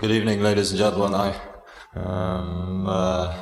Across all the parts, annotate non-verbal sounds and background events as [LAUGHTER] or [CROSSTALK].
Good evening, ladies and gentlemen. I um, uh,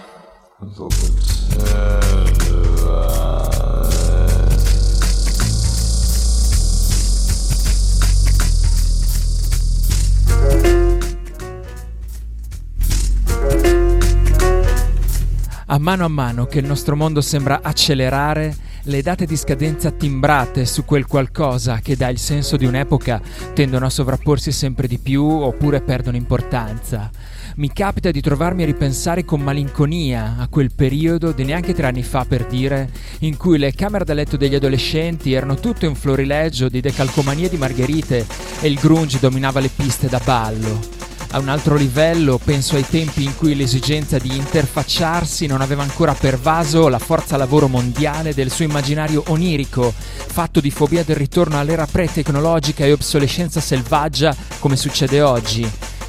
A mano a mano che il nostro mondo sembra accelerare, le date di scadenza timbrate su quel qualcosa che dà il senso di un'epoca tendono a sovrapporsi sempre di più oppure perdono importanza. Mi capita di trovarmi a ripensare con malinconia a quel periodo di neanche tre anni fa per dire, in cui le camere da letto degli adolescenti erano tutto un florileggio di decalcomanie di margherite e il grunge dominava le piste da ballo. A un altro livello penso ai tempi in cui l'esigenza di interfacciarsi non aveva ancora pervaso la forza lavoro mondiale del suo immaginario onirico, fatto di fobia del ritorno all'era pre-tecnologica e obsolescenza selvaggia come succede oggi.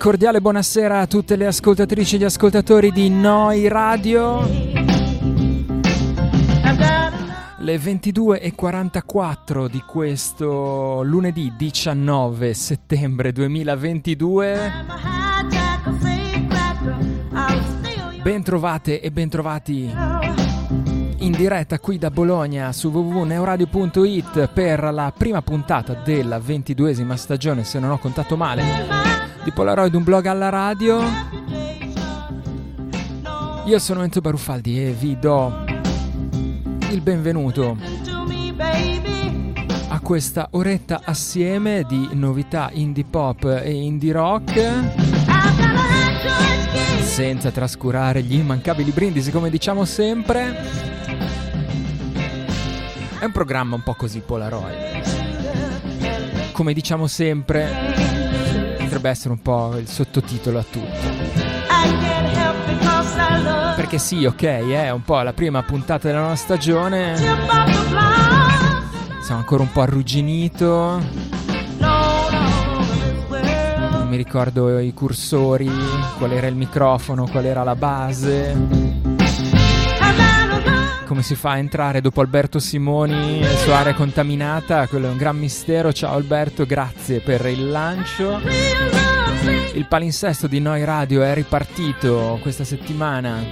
Cordiale buonasera a tutte le ascoltatrici e gli ascoltatori di Noi Radio. Le 22.44 di questo lunedì 19 settembre 2022. Bentrovate e bentrovati in diretta qui da Bologna su www.neuradio.it per la prima puntata della ventiduesima stagione, se non ho contato male di Polaroid, un blog alla radio. Io sono Enzo Baruffaldi e vi do il benvenuto a questa oretta assieme di novità indie pop e indie rock. Senza trascurare gli immancabili brindisi, come diciamo sempre. È un programma un po' così Polaroid. Come diciamo sempre, potrebbe essere un po' il sottotitolo a tutto. Perché sì, ok, è un po' la prima puntata della nuova stagione. Sono ancora un po' arrugginito. Non mi ricordo i cursori, qual era il microfono, qual era la base. Come si fa a entrare dopo Alberto Simoni su area contaminata? Quello è un gran mistero. Ciao Alberto, grazie per il lancio. Il palinsesto di Noi Radio è ripartito questa settimana.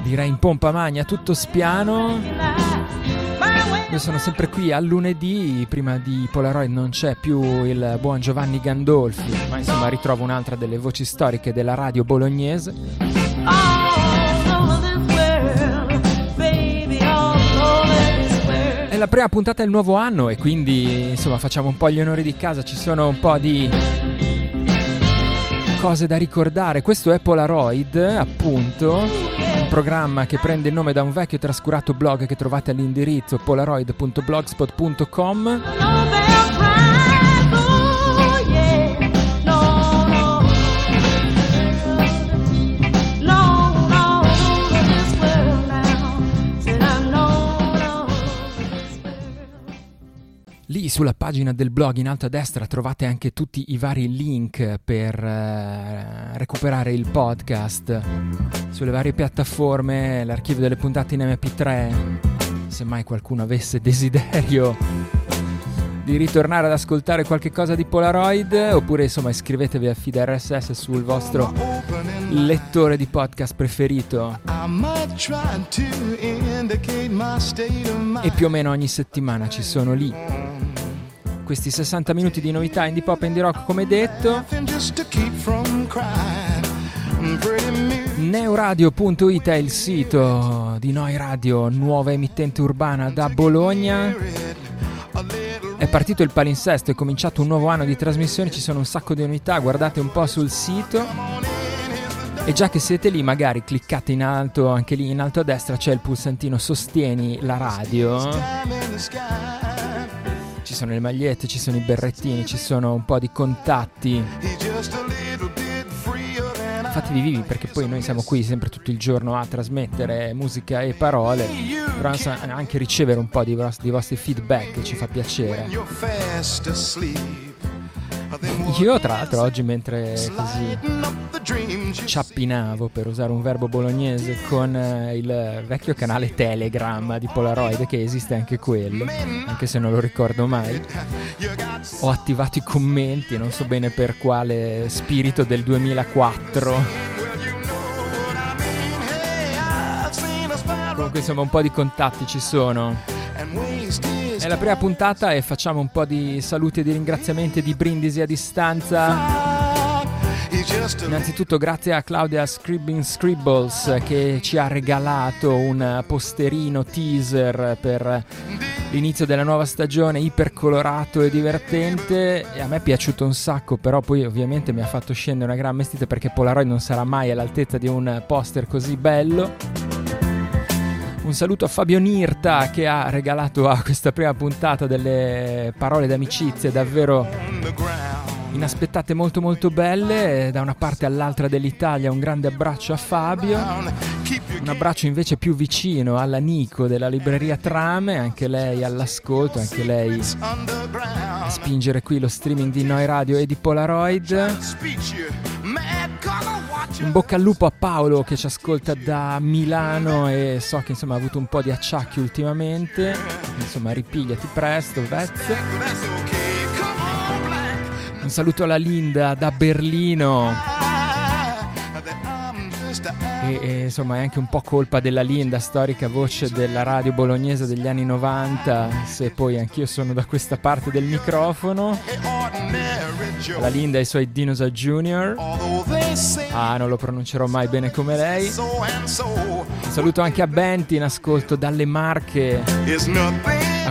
Direi in pompa magna, tutto spiano. Io sono sempre qui al lunedì, prima di Polaroid non c'è più il buon Giovanni Gandolfi, ma insomma ritrovo un'altra delle voci storiche della radio bolognese. La prima puntata del nuovo anno e quindi insomma facciamo un po' gli onori di casa, ci sono un po' di cose da ricordare. Questo è Polaroid, appunto, un programma che prende il nome da un vecchio trascurato blog che trovate all'indirizzo polaroid.blogspot.com. Lì sulla pagina del blog in alto a destra trovate anche tutti i vari link per uh, recuperare il podcast. Sulle varie piattaforme, l'archivio delle puntate in MP3, se mai qualcuno avesse [LAUGHS] desiderio di ritornare ad ascoltare qualche cosa di Polaroid oppure insomma iscrivetevi al feed RSS sul vostro lettore di podcast preferito e più o meno ogni settimana ci sono lì questi 60 minuti di novità indie pop e indie rock come detto. Neuradio.it è il sito di Noi Radio, nuova emittente urbana da Bologna. È partito il palinsesto, è cominciato un nuovo anno di trasmissioni, ci sono un sacco di novità, guardate un po' sul sito. E già che siete lì, magari cliccate in alto, anche lì in alto a destra c'è il pulsantino Sostieni la radio ci sono le magliette, ci sono i berrettini, ci sono un po' di contatti. Fatevi vivi perché poi noi siamo qui sempre tutto il giorno a trasmettere musica e parole, però anche ricevere un po' di vostri, di vostri feedback ci fa piacere. Io tra l'altro oggi mentre così ciappinavo per usare un verbo bolognese con eh, il vecchio canale Telegram di Polaroid che esiste anche quello, anche se non lo ricordo mai. Ho attivato i commenti, non so bene per quale spirito del 2004. Comunque insomma un po' di contatti ci sono. È la prima puntata e facciamo un po' di saluti e di ringraziamenti e di brindisi a distanza. Innanzitutto grazie a Claudia Scribbing Scribbles che ci ha regalato un posterino teaser per l'inizio della nuova stagione ipercolorato e divertente. E a me è piaciuto un sacco però poi ovviamente mi ha fatto scendere una gran vestita perché Polaroid non sarà mai all'altezza di un poster così bello. Un saluto a Fabio Nirta che ha regalato a questa prima puntata delle parole d'amicizia davvero inaspettate molto molto belle. Da una parte all'altra dell'Italia un grande abbraccio a Fabio. Un abbraccio invece più vicino alla Nico della libreria Trame, anche lei all'ascolto, anche lei a spingere qui lo streaming di Noi Radio e di Polaroid. In bocca al lupo a Paolo che ci ascolta da Milano e so che insomma ha avuto un po' di acciacchi ultimamente. Insomma, ripigliati presto, Vez. Un saluto alla Linda da Berlino. e, e, insomma è anche un po' colpa della Linda, storica voce della radio bolognese degli anni 90, se poi anch'io sono da questa parte del microfono. La Linda e i suoi Dinosaur Junior. Ah, non lo pronuncerò mai bene come lei. Un saluto anche a Benti in ascolto dalle Marche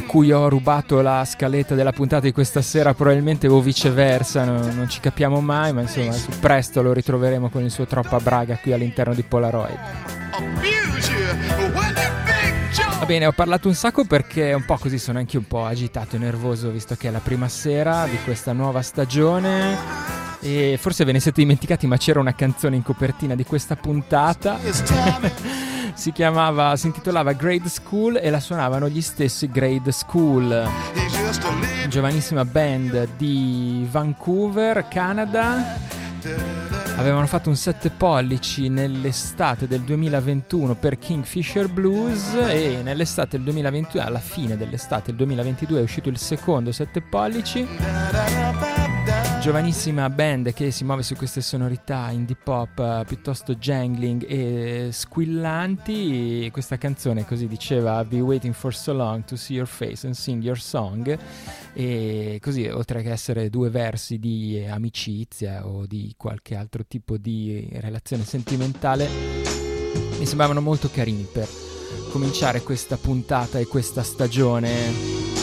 cui ho rubato la scaletta della puntata di questa sera, probabilmente o viceversa, no, non ci capiamo mai, ma insomma presto lo ritroveremo con il suo troppa braga qui all'interno di Polaroid. Va bene, ho parlato un sacco perché un po' così sono anche un po' agitato e nervoso visto che è la prima sera di questa nuova stagione e forse ve ne siete dimenticati ma c'era una canzone in copertina di questa puntata [LAUGHS] si chiamava, si intitolava Grade School e la suonavano gli stessi Grade School. Giovanissima band di Vancouver, Canada. Avevano fatto un 7 pollici nell'estate del 2021 per Kingfisher Blues e nell'estate del 2021, alla fine dell'estate del 2022 è uscito il secondo 7 pollici giovanissima band che si muove su queste sonorità indie pop uh, piuttosto jangling e squillanti. Questa canzone così diceva been waiting for so long to see your face and sing your song. E così, oltre che essere due versi di amicizia o di qualche altro tipo di relazione sentimentale, mi sembravano molto carini per cominciare questa puntata e questa stagione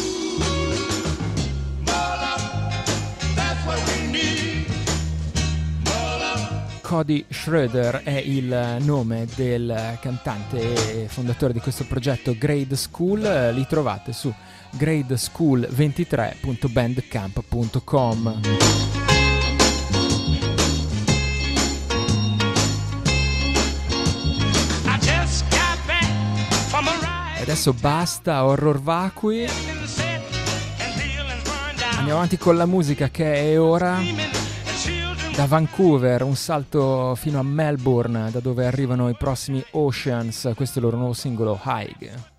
Cody Schroeder è il nome del cantante e fondatore di questo progetto Grade School, li trovate su gradeschool23.bandcamp.com. Adesso basta horror vacui. Andiamo avanti con la musica che è ora da Vancouver, un salto fino a Melbourne, da dove arrivano i prossimi Oceans, questo è il loro nuovo singolo High.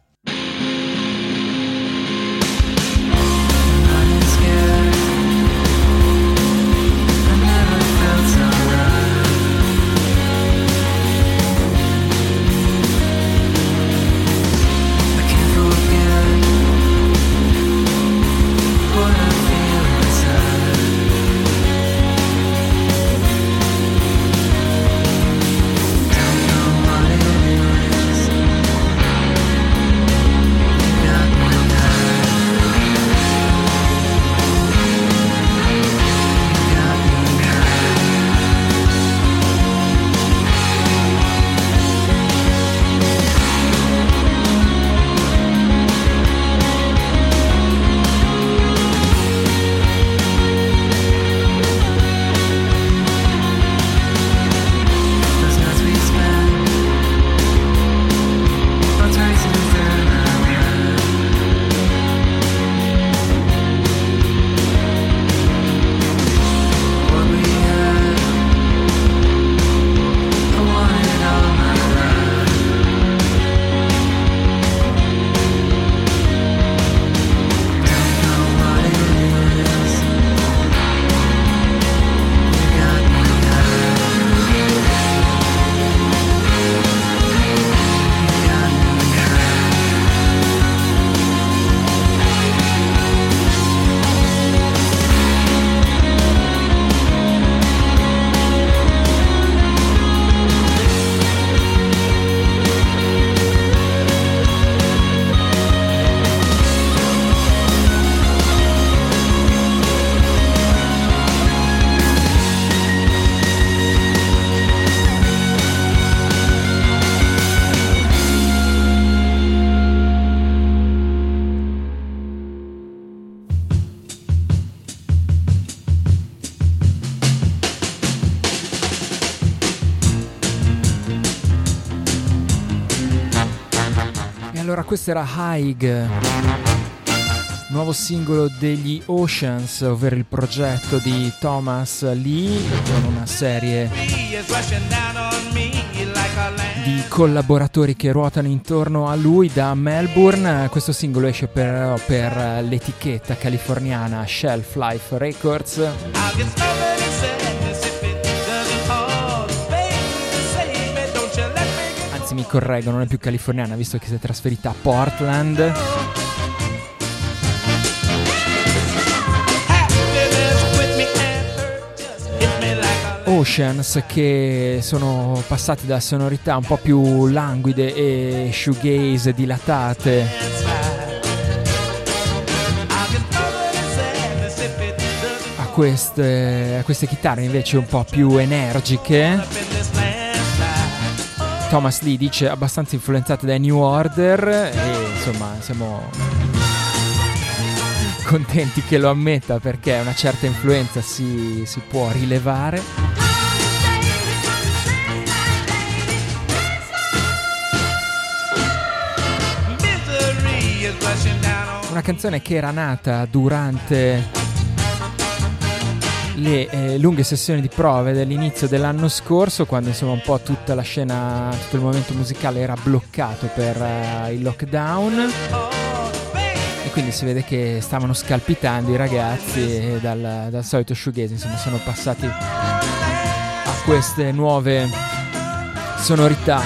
Questo era Haig, nuovo singolo degli Oceans, ovvero il progetto di Thomas Lee con una serie di collaboratori che ruotano intorno a lui da Melbourne. Questo singolo esce però per l'etichetta californiana Shelf Life Records. Mi correggo, non è più californiana visto che si è trasferita a Portland. Oceans che sono passati da sonorità un po' più languide e shoegaze dilatate a queste, a queste chitarre invece un po' più energiche Thomas Lee dice abbastanza influenzate dai New Order e insomma siamo contenti che lo ammetta perché una certa influenza si, si può rilevare. Una canzone che era nata durante le eh, lunghe sessioni di prove dell'inizio dell'anno scorso, quando insomma un po' tutta la scena, tutto il momento musicale era bloccato per uh, il lockdown quindi si vede che stavano scalpitando i ragazzi dal, dal solito shoegaze, insomma sono passati a queste nuove sonorità.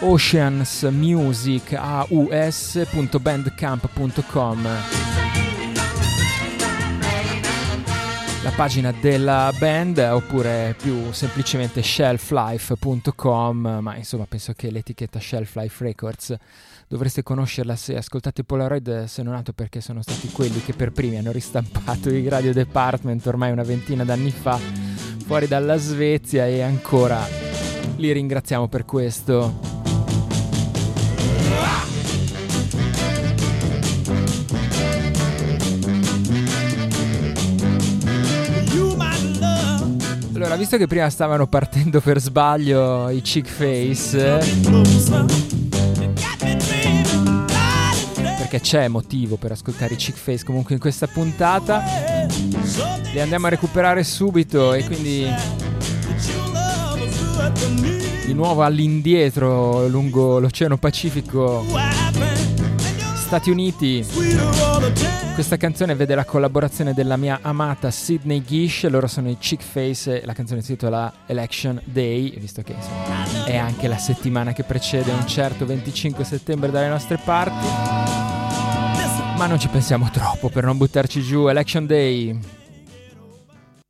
Oceans Music aus.bandcamp.com la pagina della band oppure più semplicemente shelflife.com ma insomma penso che l'etichetta Shelflife Records dovreste conoscerla se ascoltate Polaroid se non altro perché sono stati quelli che per primi hanno ristampato il Radio Department ormai una ventina d'anni fa fuori dalla Svezia e ancora li ringraziamo per questo. Allora, visto che prima stavano partendo per sbaglio i chick face, perché c'è motivo per ascoltare i Chick Face comunque in questa puntata. Li andiamo a recuperare subito e quindi di nuovo all'indietro lungo l'Oceano Pacifico. Stati Uniti. Questa canzone vede la collaborazione della mia amata Sidney Gish, loro sono i Chick Face, la canzone si intitola Election Day, visto che è anche la settimana che precede un certo 25 settembre dalle nostre parti. Ma non ci pensiamo troppo per non buttarci giù. Election Day.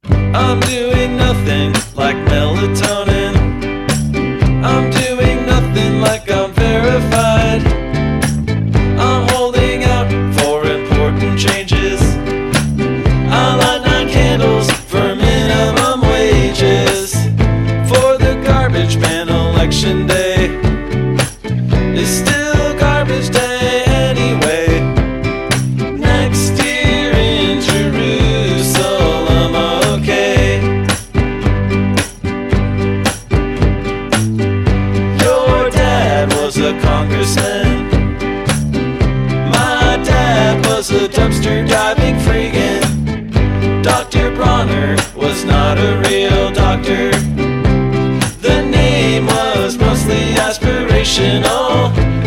I'm doing nothing like melatonin. I'm doing nothing like I'm verified. emotional.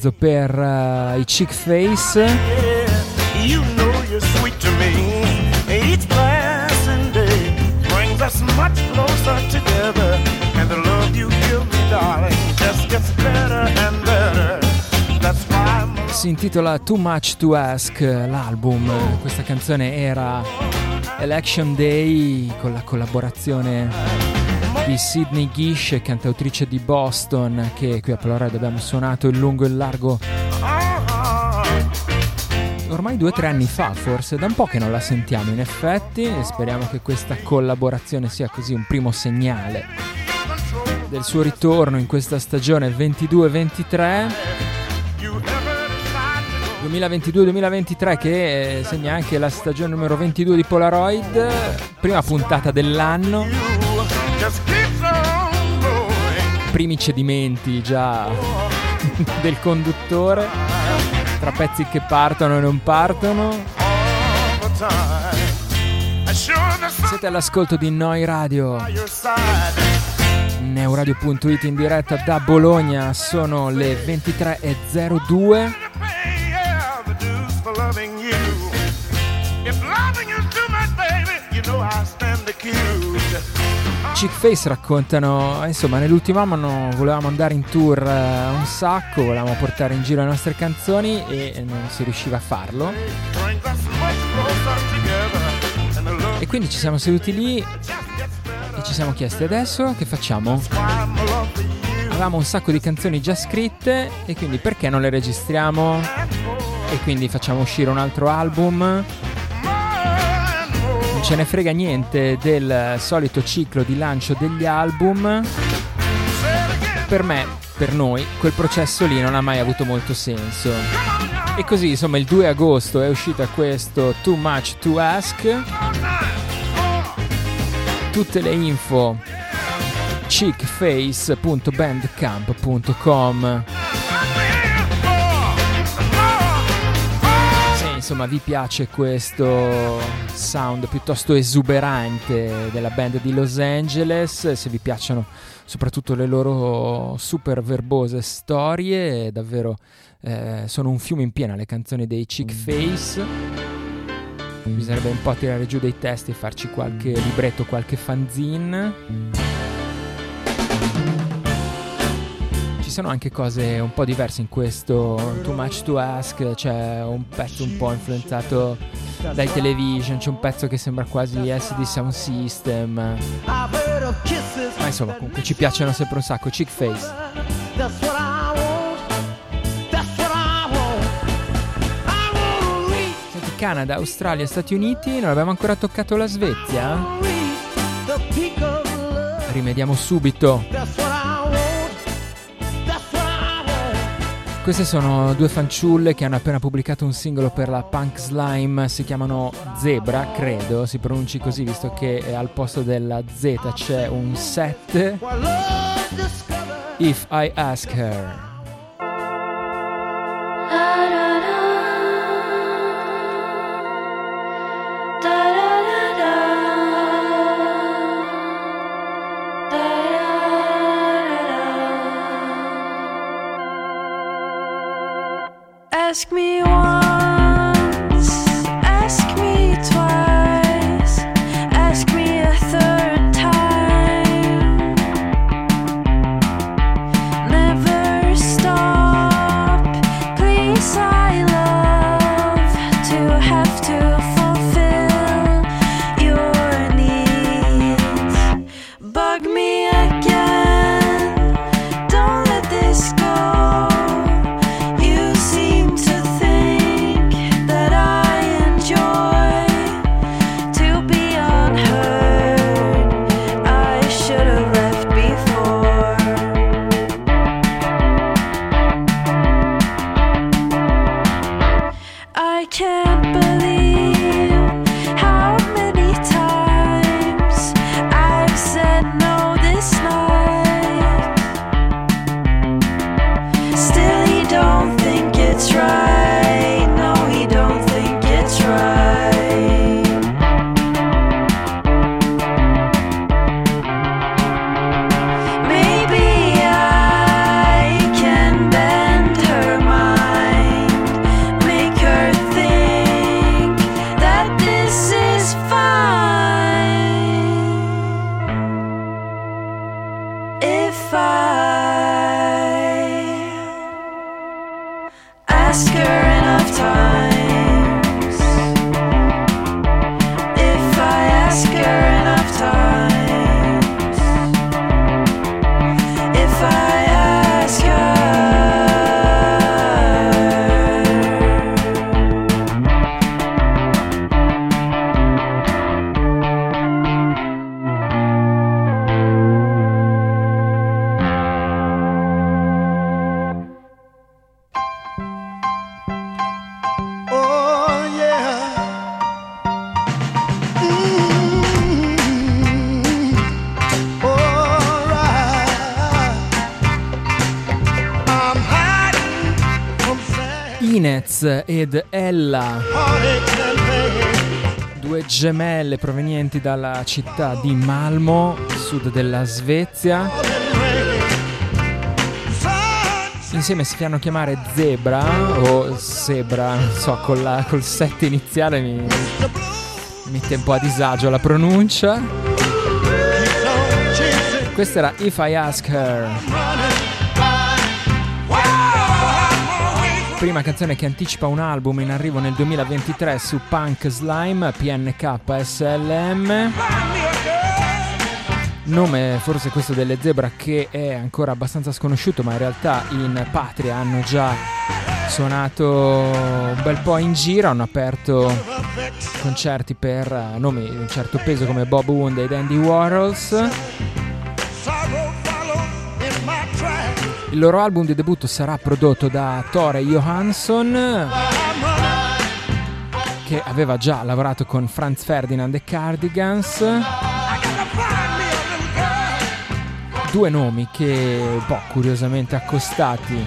mezzo per uh, i Chick Face. Si intitola Too Much to Ask l'album. Questa canzone era Election Day con la collaborazione di Sidney Gish, cantautrice di Boston, che qui a Polaroid abbiamo suonato in lungo e in largo ormai due o tre anni fa, forse da un po' che non la sentiamo in effetti e speriamo che questa collaborazione sia così un primo segnale del suo ritorno in questa stagione 22-23. 2022-2023 che eh, segna anche la stagione numero 22 di Polaroid, prima puntata dell'anno, primi cedimenti già [LAUGHS] del conduttore, tra pezzi che partono e non partono. Siete all'ascolto di Noi Radio, neuradio.it in diretta da Bologna, sono le 23.02. To pay, yeah, the dues for loving you. If loving is too much, baby, you know I stand accused. Chick Face raccontano, insomma, nell'ultimo anno volevamo andare in tour eh, un sacco, volevamo portare in giro le nostre canzoni e non si riusciva a farlo. E quindi ci siamo seduti lì e ci siamo chiesti adesso che facciamo? Avevamo un sacco di canzoni già scritte e quindi perché non le registriamo? E quindi facciamo uscire un altro album? Non ce ne frega niente del solito ciclo di lancio degli album. Per me, per noi, quel processo lì non ha mai avuto molto senso. E così, insomma, il 2 agosto è uscita questo Too Much to Ask. Tutte le info chickface.bandcamp.com insomma vi piace questo sound piuttosto esuberante della band di Los Angeles, se vi piacciono soprattutto le loro super verbose storie, davvero eh, sono un fiume in piena le canzoni dei Chick Face. Bisognerebbe un po' tirare giù dei testi e farci qualche libretto, qualche fanzine. Ci sono anche cose un po' diverse in questo Too Much to Ask, c'è un pezzo un po' influenzato dai television, c'è un pezzo che sembra quasi SD Sound System. Ma insomma, comunque ci piacciono sempre un sacco. Chick Face. Canada, Australia, Stati Uniti, non abbiamo ancora toccato la Svezia? Rimediamo subito. Queste sono due fanciulle che hanno appena pubblicato un singolo per la Punk Slime, si chiamano Zebra, credo, si pronunci così visto che eh, al posto della Z c'è un 7. What love discovered. If I Ask Her. Ask me ed Ella, heartaches and pain. due gemelle provenienti dalla città di Malmo, sud della Svezia. Insieme si fanno chiamare Zebra o Zebra, non so, con la- col set iniziale mi mi mette un po' a disagio la pronuncia. Questa era If I Ask Her. Prima canzone che anticipa un album in arrivo nel 2023 su Punk Slime, PNK SLM. Nome forse questo delle Zebra che è ancora abbastanza sconosciuto, ma in realtà in patria hanno già suonato un bel po' in giro, hanno aperto concerti per eh, nomi di un certo peso come Bob Wound ed Andy Warhols. Il loro album di debutto sarà prodotto da Tore Johansson, che aveva già lavorato con Franz Ferdinand e Cardigans. Due nomi che, po' curiosamente accostati,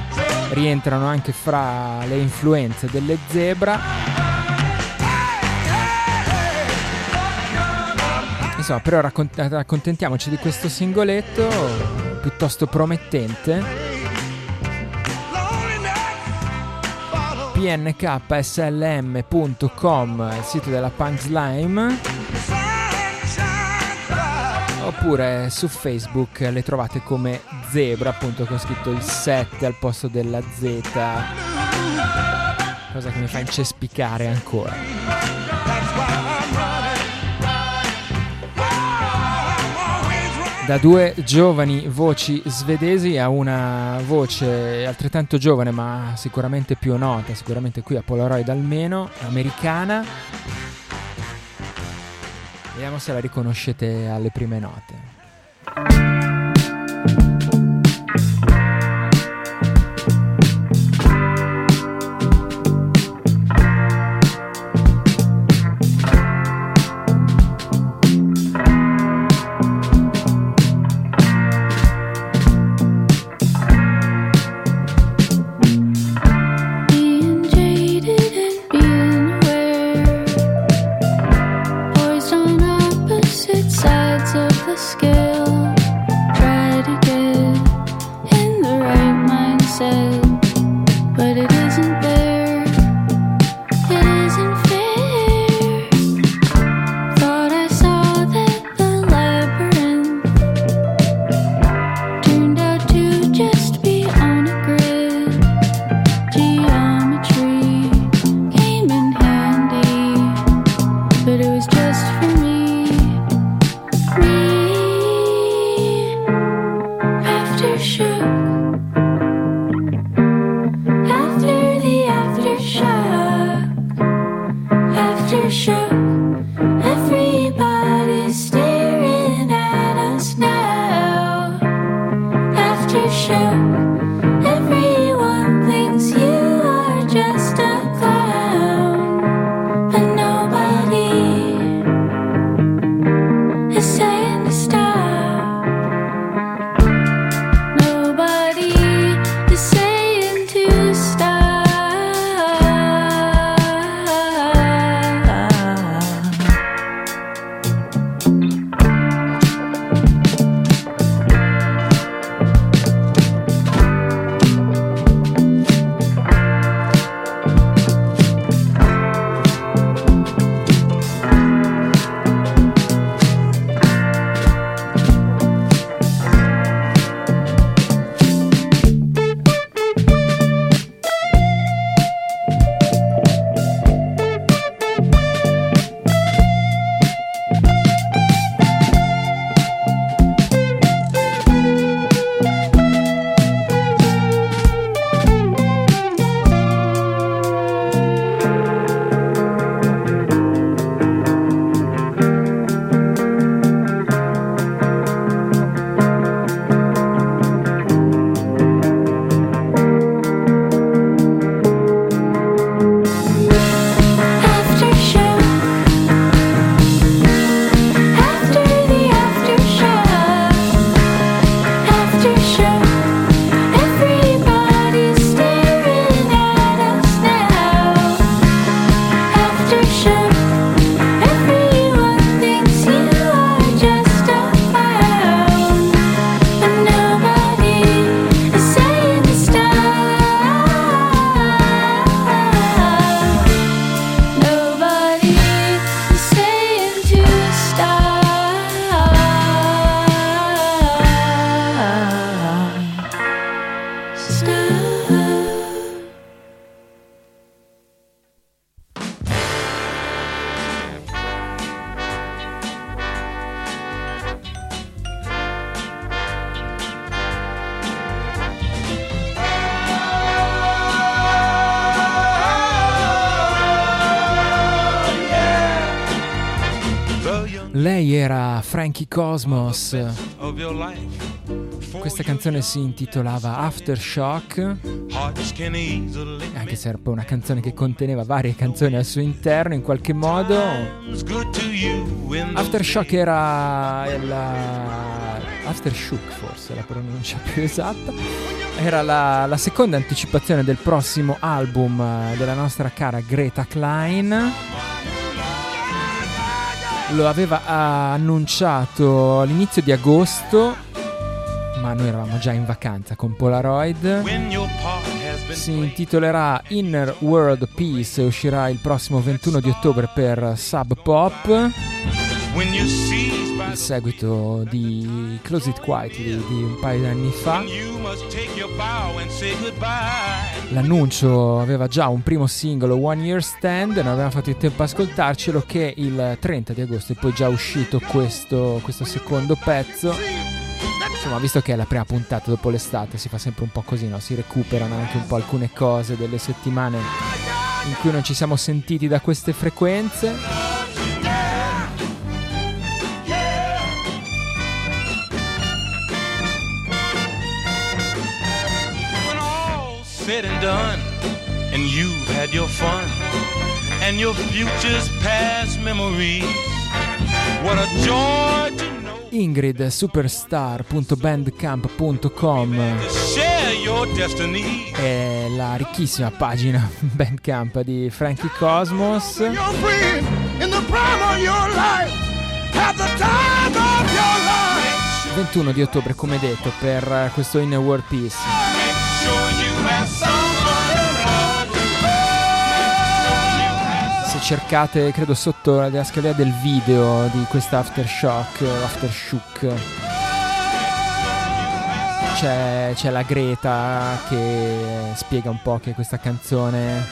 rientrano anche fra le influenze delle Zebra. Insomma, però raccont- accontentiamoci di questo singoletto piuttosto promettente. pnkslm.com, il sito della Punk Slime, oppure su Facebook le trovate come Zebra, appunto con scritto il 7 al posto della Z, cosa che mi fa incespicare ancora. Da due giovani voci svedesi a una voce altrettanto giovane ma sicuramente più nota, sicuramente qui a Polaroid almeno, americana. Vediamo se la riconoscete alle prime note. Frankie Cosmos. Questa canzone si intitolava Aftershock, anche se era poi una canzone che conteneva varie canzoni al suo interno in qualche modo. Aftershock era la... Aftershock forse è la pronuncia più esatta. Era la, la seconda anticipazione del prossimo album eh, della nostra cara Greta Klein. Lo aveva annunciato all'inizio di agosto, ma noi eravamo già in vacanza con Polaroid. Si intitolerà Inner World Peace e uscirà il prossimo 21 di ottobre per Sub Pop, When you by il seguito di Close It Quietly di un paio di anni fa. L'annuncio aveva già un primo singolo One Year Stand, non avevamo fatto il tempo a ascoltarcelo che il 30 di agosto è poi già uscito questo, questo secondo pezzo. Insomma, visto che è la prima puntata dopo l'estate, si fa sempre un po' così, no? Si recuperano anche un po' alcune cose delle settimane in cui non ci siamo sentiti da queste frequenze. Said and done, and you've had your fun, and your future's past memories. What a joy to know Ingrid superstar.bandcamp.com è la ricchissima pagina [LAUGHS] Bandcamp di Frankie Cosmos. Your friend in the prime of your life. Have the time of your life. 21 di ottobre, come detto, per questo Inner World Peace. Cercate, credo sotto la scheda del video di questa Aftershock, Aftershook, c'è, c'è la Greta che spiega un po' che questa canzone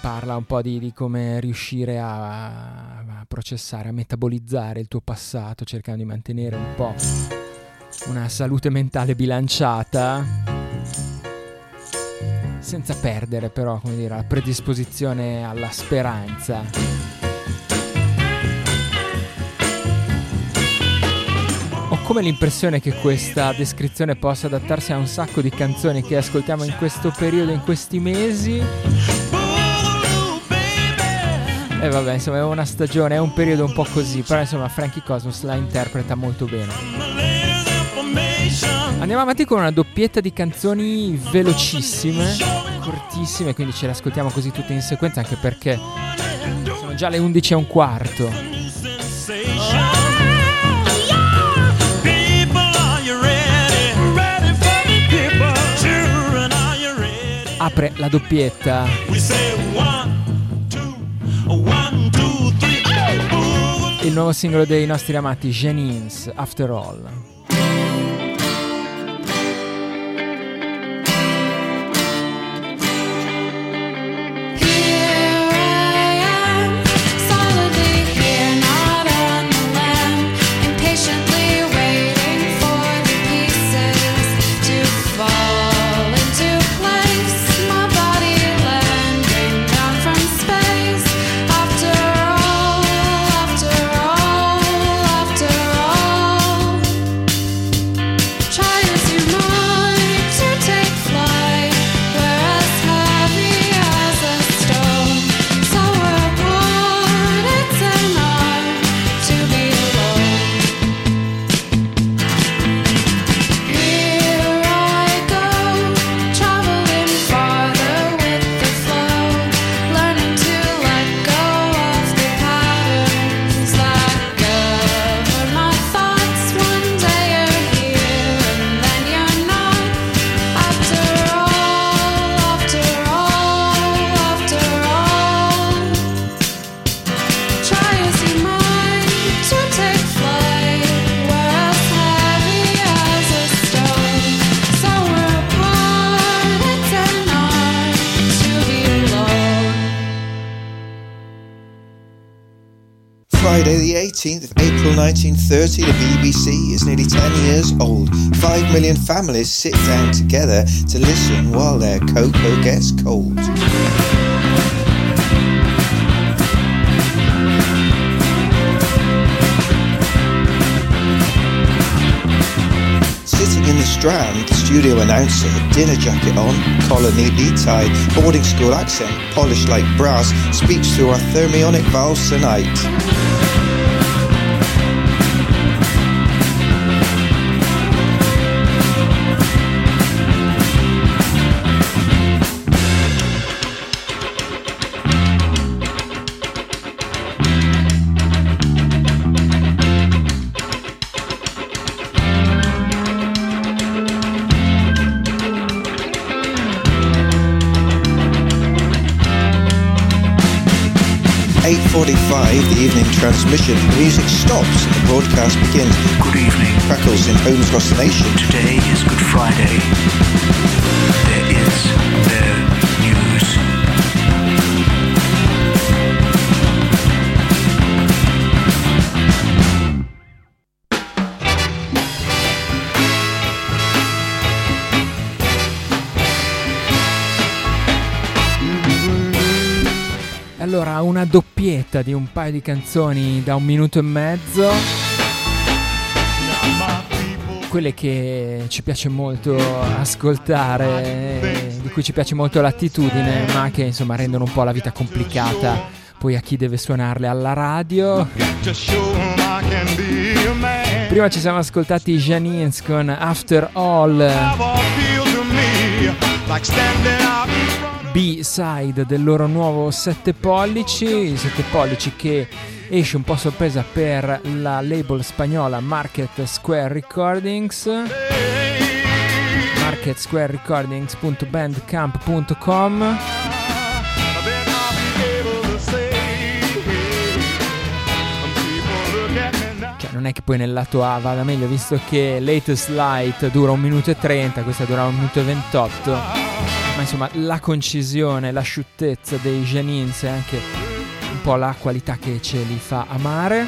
parla un po' di, di come riuscire a, a processare, a metabolizzare il tuo passato, cercando di mantenere un po' una salute mentale bilanciata senza perdere però, come dire, la predisposizione alla speranza. Ho come l'impressione che questa descrizione possa adattarsi a un sacco di canzoni che ascoltiamo in questo periodo, in questi mesi. E vabbè, insomma, è una stagione, è un periodo un po' così, però insomma Frankie Cosmos la interpreta molto bene. Andiamo avanti con una doppietta di canzoni velocissime, cortissime, quindi ce le ascoltiamo così tutte in sequenza anche perché sono già le 11 e un quarto. Apre la doppietta il nuovo singolo dei nostri amati Janines, After All. million families sit down together to listen while their cocoa gets cold. Sitting in the Strand, the studio announcer, dinner jacket on, collar neatly tied, boarding school accent, polished like brass, speaks through our thermionic valve sonite. 8.45, the evening transmission. The music stops and the broadcast begins. Good evening. Crackles in homes across the nation. Today is Good Friday. There is no una doppietta di un paio di canzoni da un minuto e mezzo. Quelle che ci piace molto ascoltare, di cui ci piace molto l'attitudine, ma che insomma rendono un po' la vita complicata poi a chi deve suonarle alla radio. Prima ci siamo ascoltati Janins con After All. B-side del loro nuovo 7 pollici, 7 pollici che esce un po' sorpresa per la label spagnola Market Square Recordings. Marketsquarerecordings.bandcamp.com non è che poi nel lato A vada meglio visto che Latest Light dura 1 minuto e 30, questa dura 1 minuto e 28 ma insomma la concisione, l'asciuttezza dei Janins è anche un po' la qualità che ce li fa amare.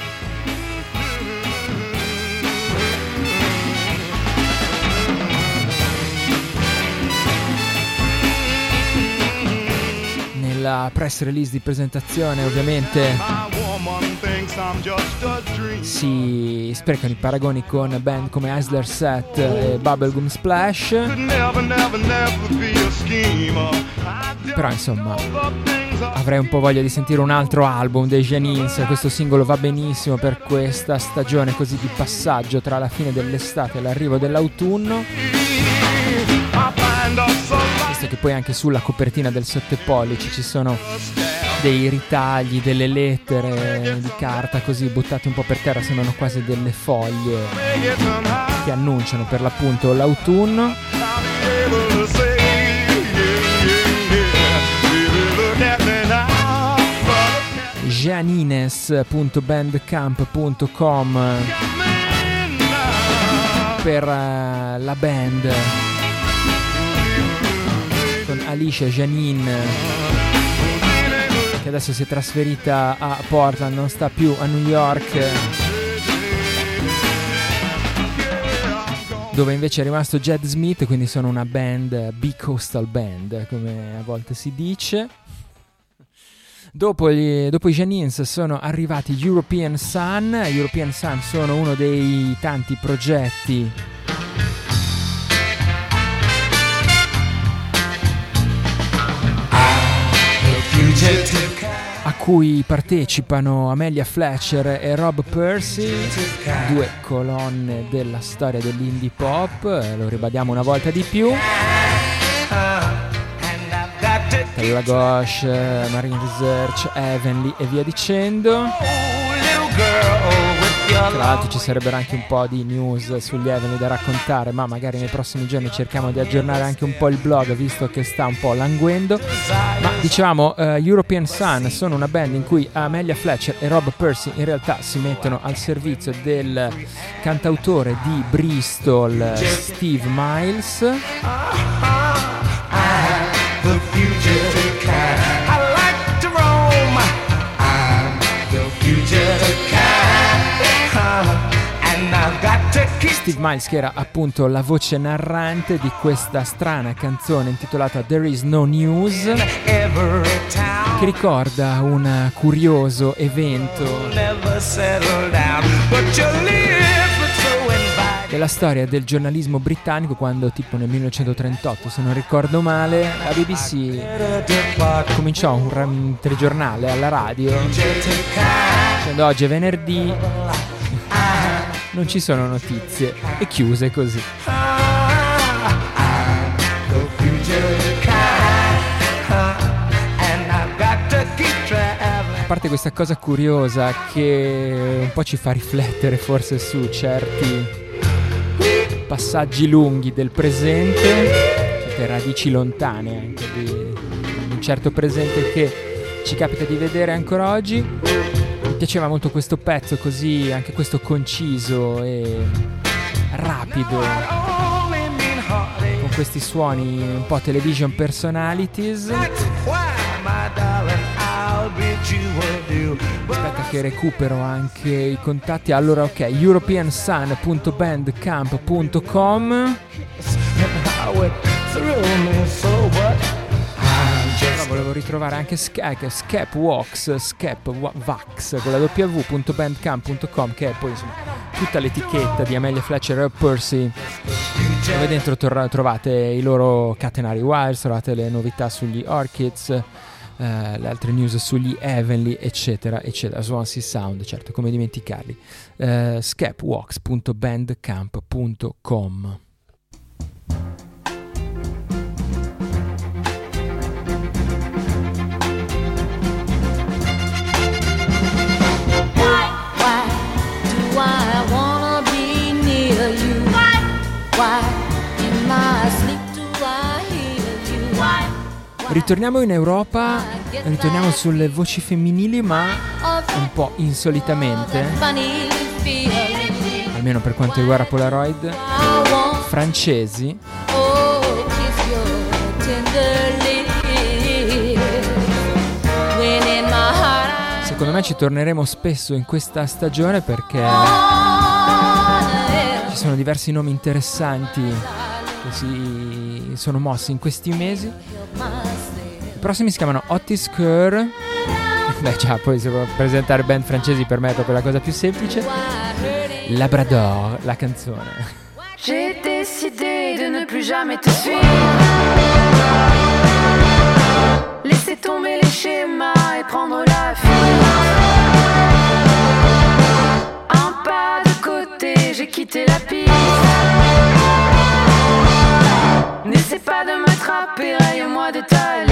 Nella press release di presentazione ovviamente si sprecano i paragoni con band come Eisler Set e Bubblegum Splash. Però insomma avrei un po' voglia di sentire un altro album dei Janins questo singolo va benissimo per questa stagione così di passaggio tra la fine dell'estate e l'arrivo dell'autunno. Visto che poi anche sulla copertina del 7 pollici ci sono dei ritagli, delle lettere di carta così buttate un po' per terra, sembrano quasi delle foglie che annunciano per l'appunto l'autunno. janines.bandcamp.com per eh, la band con Alicia Janine che adesso si è trasferita a Portland, non sta più a New York. Dove invece è rimasto Jed Smith, quindi sono una band, B-Coastal Band, come a volte si dice. Dopo, gli, dopo i Janins sono arrivati European Sun. European Sun sono uno dei tanti progetti a cui partecipano Amelia Fletcher e Rob Percy, due colonne della storia dell'indie pop, lo ribadiamo una volta di più. Ghosh, eh, Marine Research, Heavenly e via dicendo. Tra l'altro ci sarebbero anche un po' di news sugli Heavenly da raccontare, ma magari nei prossimi giorni cerchiamo di aggiornare anche un po' il blog visto che sta un po' languendo. Ma dicevamo, eh, European Sun sono una band in cui Amelia Fletcher e Rob Percy in realtà si mettono al servizio del cantautore di Bristol Steve Miles. Steve Miles che era appunto la voce narrante di questa strana canzone intitolata There Is No News che ricorda un curioso evento. Della storia del giornalismo britannico quando tipo nel 1938 se non ricordo male la BBC cominciò un, un telegiornale alla radio. Dicendo oggi è venerdì non ci sono notizie e chiuse così a parte questa cosa curiosa che un po' ci fa riflettere forse su certi passaggi lunghi del presente, certe radici lontane anche di, un certo presente che ci capita di vedere ancora oggi. Piaceva molto questo pezzo così, anche questo conciso e rapido, con questi suoni un po' television personalities. Aspetta che recupero anche i contatti. Allora, ok, europeansun.bandcamp.com. Volevo ritrovare anche Ska- che è Skepwax, Skepwax con la www.bandcamp.com che è poi insomma tutta l'etichetta di Amelia Fletcher e Percy dove dentro trovate i loro catenary wires, trovate le novità sugli Orchids, eh, le altre news sugli Heavenly, eccetera, eccetera. Swansea Sound, certo, come dimenticarli. Eh, Skepwalks.bandcamp.com Ritorniamo in Europa, ritorniamo sulle voci femminili, ma un po' insolitamente, almeno per quanto riguarda Polaroid, francesi. Secondo me ci torneremo spesso in questa stagione perché ci sono diversi nomi interessanti che si sono mossi in questi mesi. I prossimi si chiamano Otis Kerr. [LAUGHS] Beh già, poi se vuoi presentare band francesi per me è proprio la cosa più semplice. Labrador, la canzone. J'ai décidé de ne plus jamais te suivre. Laisser tomber les schémas et prendre la fuite. Un pas de côté, j'ai quitté la piste. Pas de m'attraper, raye-moi de ta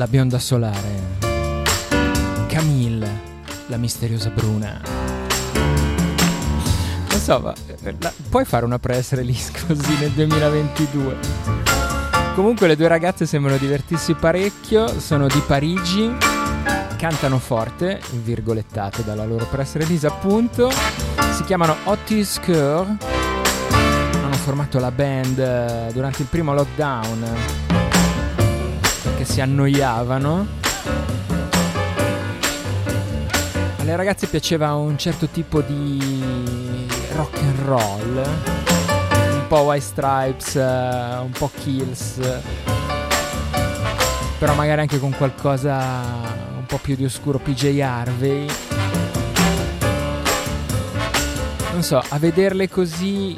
la bionda solare. Camille, la misteriosa bruna. Non so, ma eh, la- puoi fare una press [LAUGHS] release così nel 2022? Comunque le due ragazze sembrano divertirsi parecchio, sono di Parigi, cantano forte, virgolettate dalla loro press release appunto, si chiamano Otis Kerr, hanno formato la band eh, durante il primo lockdown perché si annoiavano. Alle ragazze piaceva un certo tipo di rock and roll, un po' White Stripes, eh, un po' Kills, però magari anche con qualcosa un po' più di oscuro, PJ Harvey. Non so, a vederle così,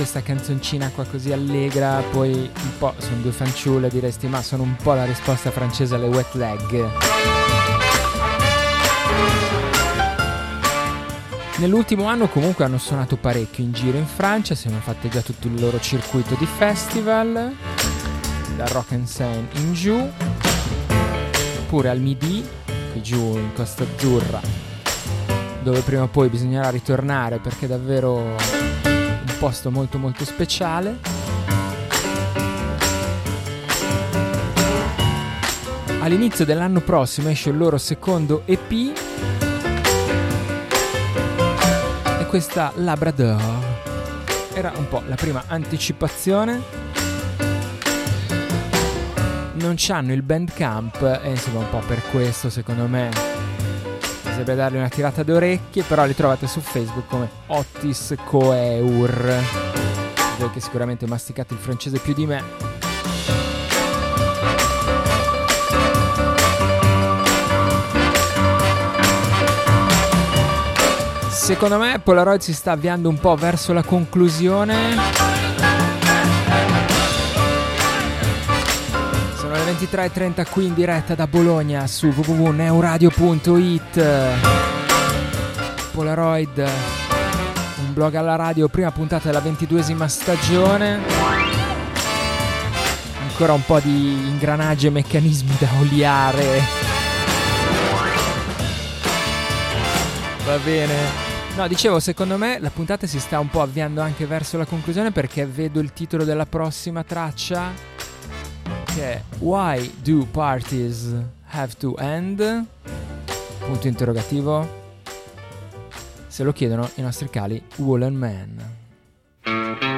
questa canzoncina qua così allegra, poi un po' sono due fanciulle, diresti, ma sono un po' la risposta francese alle wet leg. Nell'ultimo anno comunque hanno suonato parecchio in giro in Francia, si sono fatte già tutto il loro circuito di festival, da Rock and Seine in giù, pure al Midi, qui giù in Costa Azzurra, dove prima o poi bisognerà ritornare perché davvero posto molto molto speciale. All'inizio dell'anno prossimo esce il loro secondo EP e questa Labrador era un po' la prima anticipazione. Non c'hanno il bandcamp e insomma un po' per questo secondo me bisogna dargli una tirata d'orecchie, però li trovate su Facebook come Otis Coeur. Voi che sicuramente masticate il francese più di me. Secondo me Polaroid si sta avviando un po' verso la conclusione. 23.30 qui in diretta da Bologna su www.neuradio.it. Polaroid, un blog alla radio, prima puntata della ventiduesima stagione. Ancora un po' di ingranaggi e meccanismi da oliare. Va bene. No, dicevo, secondo me la puntata si sta un po' avviando anche verso la conclusione perché vedo il titolo della prossima traccia che è Why do parties have to end? Punto interrogativo. Se lo chiedono i nostri cali Woolen Man.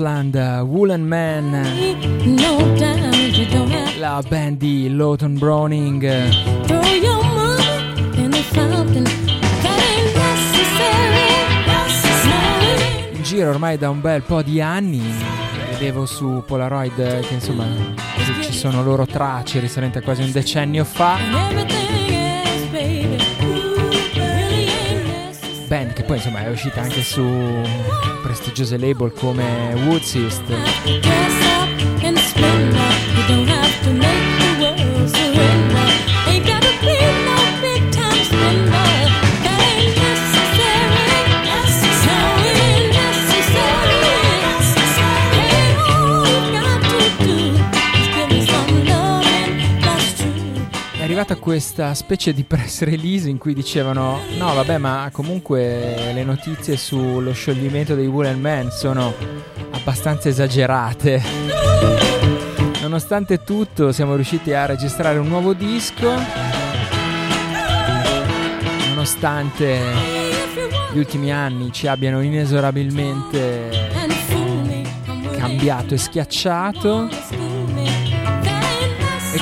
Scotland, Woolen Man, la band di Lawton Browning. In giro ormai da un bel po' di anni. Vedevo su Polaroid che insomma ci sono loro tracce risalenti a quasi un decennio fa. Poi insomma è uscita anche su prestigiose label come Woodsist. Arrivata questa specie di press release in cui dicevano no vabbè ma comunque le notizie sullo scioglimento dei Woolen Man sono abbastanza esagerate. Nonostante tutto siamo riusciti a registrare un nuovo disco. Nonostante gli ultimi anni ci abbiano inesorabilmente cambiato e schiacciato.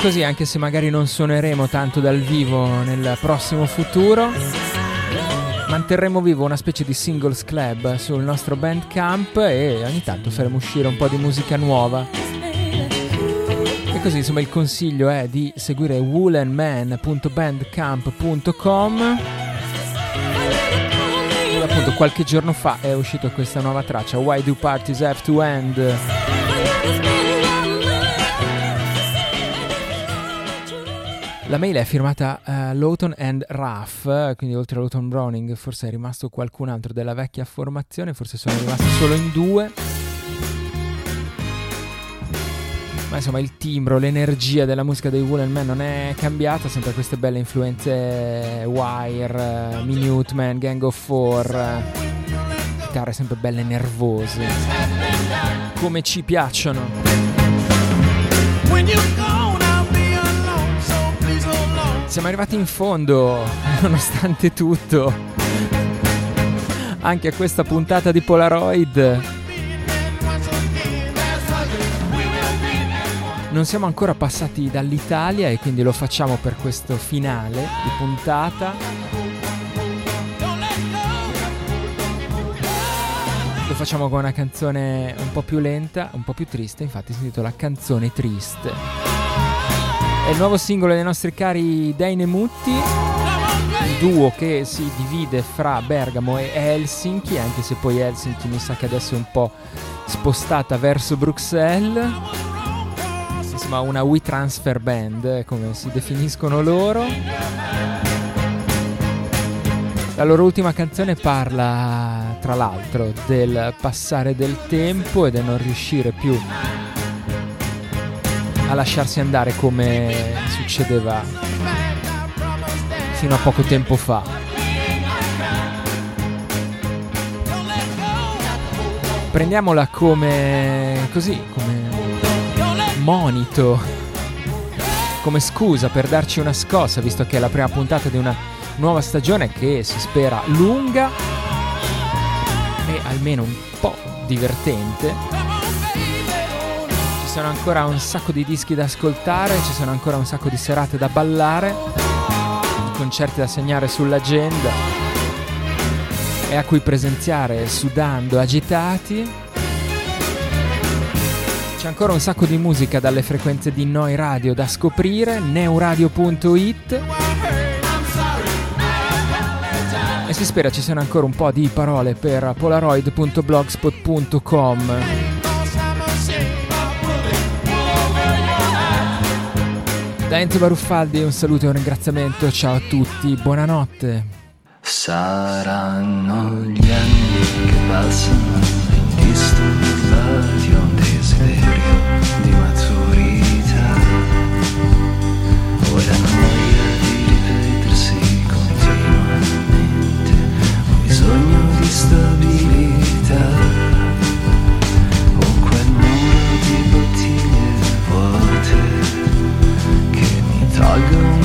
Così, anche se magari non suoneremo tanto dal vivo nel prossimo futuro, manterremo vivo una specie di singles club sul nostro Bandcamp e ogni tanto faremo uscire un po' di musica nuova. E così, insomma, il consiglio è di seguire woolenman.bandcamp.com appunto qualche giorno fa è uscita questa nuova traccia Why Do Parties Have to End La mail è firmata eh, Lawton and Ruff, quindi oltre a Lawton Browning forse è rimasto qualcun altro della vecchia formazione, forse sono rimasti solo in due. Ma insomma il timbro, l'energia della musica dei Woolen Man non è cambiata, sempre queste belle influenze Wire, eh, Minute Man, Gang of Four, eh, chitarre sempre belle nervose, come ci piacciono. Siamo arrivati in fondo, [LAUGHS] nonostante tutto, anche a questa puntata di Polaroid. Non siamo ancora passati dall'Italia e quindi lo facciamo per questo finale di puntata. Lo facciamo con una canzone un po' più lenta, un po' più triste, infatti si intitola Canzone Triste. È il nuovo singolo dei nostri cari Dainemutti, duo che si divide fra Bergamo e Helsinki, anche se poi Helsinki mi sa che adesso è un po' spostata verso Bruxelles. Insomma, una We Transfer Band, eh, come si definiscono loro. La loro ultima canzone parla, tra l'altro, del passare del tempo e del non riuscire più a lasciarsi andare come succedeva fino a poco tempo fa. Prendiamola come così, come monito, come scusa per darci una scossa, visto che è la prima puntata di una nuova stagione che si spera lunga e almeno un po' divertente. Ci sono ancora un sacco di dischi da ascoltare, ci sono ancora un sacco di serate da ballare, concerti da segnare sull'agenda e a cui presenziare sudando agitati. C'è ancora un sacco di musica dalle frequenze di Noi Radio da scoprire, neuradio.it. E si spera ci siano ancora un po' di parole per polaroid.blogspot.com. Da Enzo Baruffaldi un saluto e un ringraziamento, ciao a tutti, buonanotte. Saranno gli anni che passano, disturbati un desiderio di maturità. Ora la noia di ripetersi continuamente, un bisogno di stabilità. 那个。